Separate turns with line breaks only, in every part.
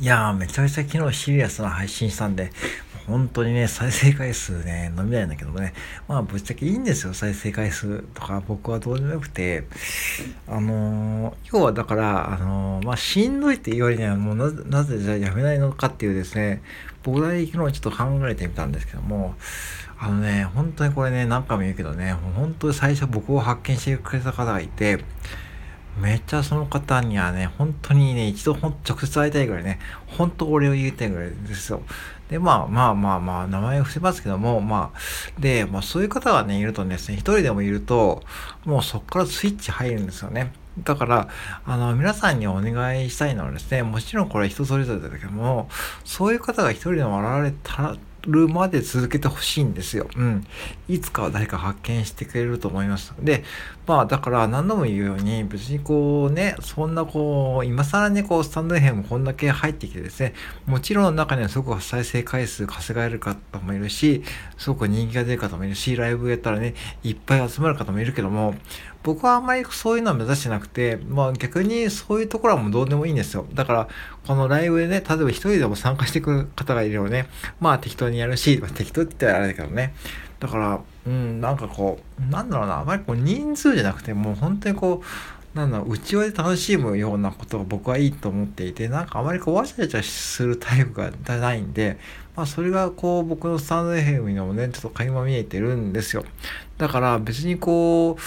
いやー、めちゃめちゃ昨日シリアスな配信したんで、本当にね、再生回数ね、伸びないんだけどもね、まあ、ぶっちゃけいいんですよ、再生回数とか、僕はどうでもよくて、あのー、要はだから、あのー、まあ、しんどいって言われには、もうななぜじゃあやめないのかっていうですね、僕なり昨日ちょっと考えてみたんですけども、あのね、本当にこれね、何回も言うけどね、本当に最初僕を発見してくれた方がいて、めっちゃその方にはね、本当にね、一度ほん直接会いたいぐらいね、本当俺を言いたいぐらいですよ。で、まあまあまあまあ、名前を伏せますけども、まあ、で、まあそういう方がね、いるとですね、一人でもいると、もうそこからスイッチ入るんですよね。だから、あの、皆さんにお願いしたいのはですね、もちろんこれ人それぞれだけども、そういう方が一人でも現れたらるまで続けてほしいんですよ。うん。いつかは誰か発見してくれると思います。で、まあだから何度も言うように別にこうね、そんなこう、今更ね、こうスタンドヘムこんだけ入ってきてですね、もちろん中にはすごく再生回数稼がれる方もいるし、すごく人気が出る方もいるし、ライブやったらね、いっぱい集まる方もいるけども、僕はあんまりそういうのは目指してなくて、まあ逆にそういうところはもうどうでもいいんですよ。だから、このライブでね、例えば一人でも参加してくる方がいればね、まあ適当にやるし、まあ、適当って言ったらあれだけどね。だから、うん、なんかこう、なんだろうな、あまりこう人数じゃなくて、もう本当にこう、なんだろう、内輪で楽しむようなことが僕はいいと思っていて、なんかあまりこう、わちゃわちゃするタイプがないんで、まあそれがこう、僕のスタンド FM にもね、ちょっと垣間見えてるんですよ。だから別にこう、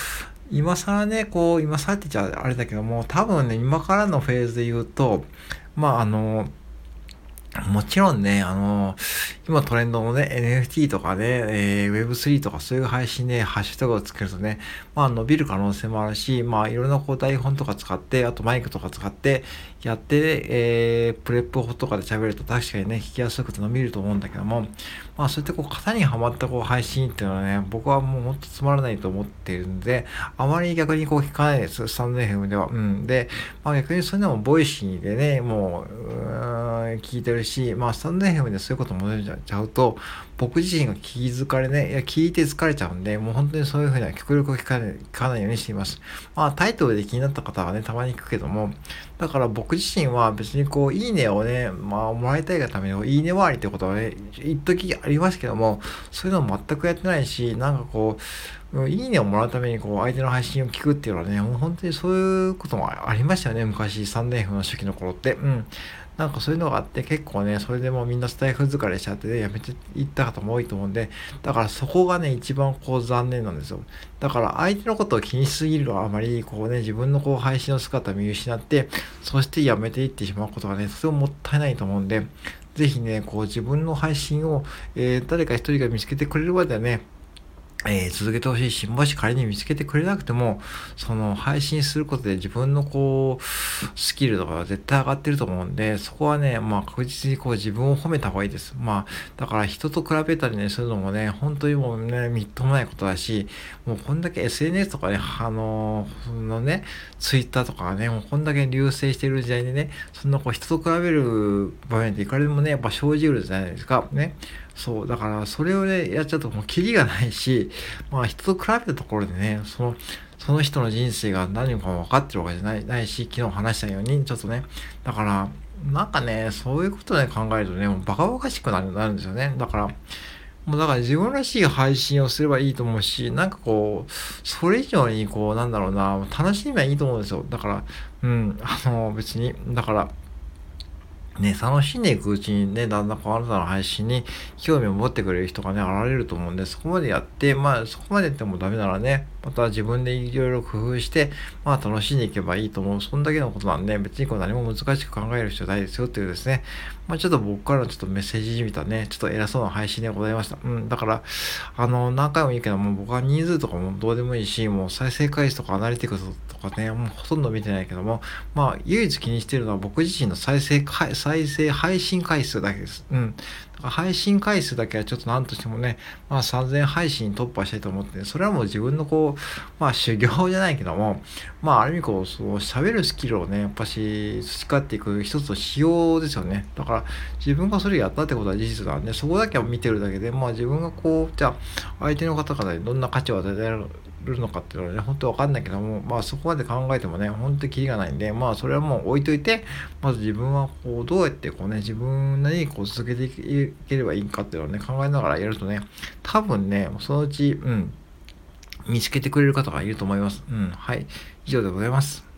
今更ね、こう、今更って言っちゃあれだけども、多分ね、今からのフェーズで言うと、まああの、もちろんね、あの、今トレンドのね、NFT とかね、えー、Web3 とかそういう配信でハッシュタグをつけるとね、まあ伸びる可能性もあるし、まあいろんなこう台本とか使って、あとマイクとか使ってやって、えー、 PREP 法とかで喋ると確かにね、聞きやすくて伸びると思うんだけども、まあそういったこう型にはまったこう配信っていうのはね、僕はもうほんとつまらないと思っているんで、あまり逆にこう聞かないです、 stand.fm では。うん。で、まあ逆にそれでも Voicy でね、もう、うん聞いてるし、まあスタンド FM でそういうことも出ちゃうと、僕自身が気疲れね、いや、聞いて疲れちゃうんで、もう本当にそういうふうな極力聞かない、聞かないようにしています。まあタイトルで気になった方はね、たまに聞くけども、だから僕自身は別にこう、いいねをね、まあもらいたいがためのいいね回りってことはね、一時ありますけども、そういうの全くやってないし、なんかこう、いいねをもらうために、こう、相手の配信を聞くっていうのはね、もう本当にそういうこともありましたよね、昔、3年風の初期の頃って。うん。なんかそういうのがあって結構ね、それでもみんなスタイフ疲れしちゃってね、やめていった方も多いと思うんで、だからそこがね、一番こう残念なんですよ。だから相手のことを気にしすぎるのはあまりこうね、自分のこう配信の姿を見失って、そしてやめていってしまうことがね、とてももったいないと思うんで、ぜひね、こう自分の配信を、えー、誰か一人が見つけてくれるまではね、えー、続けてほしいし、もし仮に見つけてくれなくても、その配信することで自分のこう、スキルとかは絶対上がってると思うんで、そこはね、まあ確実にこう自分を褒めた方がいいです。まあ、だから人と比べたりね、するのもね、本当にもうね、みっともないことだし、もうこんだけ SNS とかね、あのー、のね、Twitter とかね、もうこんだけ流星してる時代にね、そんなこう人と比べる場面っていくらでもね、やっぱ生じるじゃないですか。ね。そう、だからそれをね、やっちゃうともうキリがないし、まあ人と比べたところでね、その、その人の人生が何か分かってるわけじゃないないし、昨日話したように、ちょっとね、だから、なんかね、そういうことで考えるとね、もうバカバカしくなるなるんですよね。だから、もうだから自分らしい配信をすればいいと思うし、なんかこう、それ以上にこう、なんだろうな、楽しみはいいと思うんですよ。だから、うん、あの、別に、だから、ね、楽しんでいくうちにね、だんだんこうあなたの配信に興味を持ってくれる人がね、現れると思うんで、そこまでやって、まあそこまでやってもダメならね、また自分でいろいろ工夫して、まあ楽しんでいけばいいと思う。そんだけのことなんで、別にこう何も難しく考える必要ないですよっていうですね、まあちょっと僕からのちょっとメッセージみたね、ちょっと偉そうな配信でございました。うん、だから、あの、何回もいいけどもう、僕は人数とかもどうでもいいし、もう再生回数とかアナリティクスとかね、もうほとんど見てないけども、まあ唯一気にしてるのは僕自身の再生回、再生配信回数だけです。うん。配信回数だけはちょっと何としてもね、まあ3000配信突破したいと思って、それはもう自分のこう、まあ修行じゃないけども、まあある意味こう、そう喋るスキルをね、やっぱし培っていく一つの仕様ですよね。だから自分がそれやったってことは事実なんで、そこだけは見てるだけで、まあ自分がこう、じゃあ相手の方々にどんな価値を与えられるるのかっていうのはね、本当わかんないけども、まあそこまで考えてもね、本当にキリがないんで、まあそれはもう置いといて、まず自分はこう、どうやってこうね、自分なりにこう続けていければいいかっていうのをね、考えながらやるとね、多分ね、そのうち、うん、見つけてくれる方がいると思います。うん、はい。以上でございます。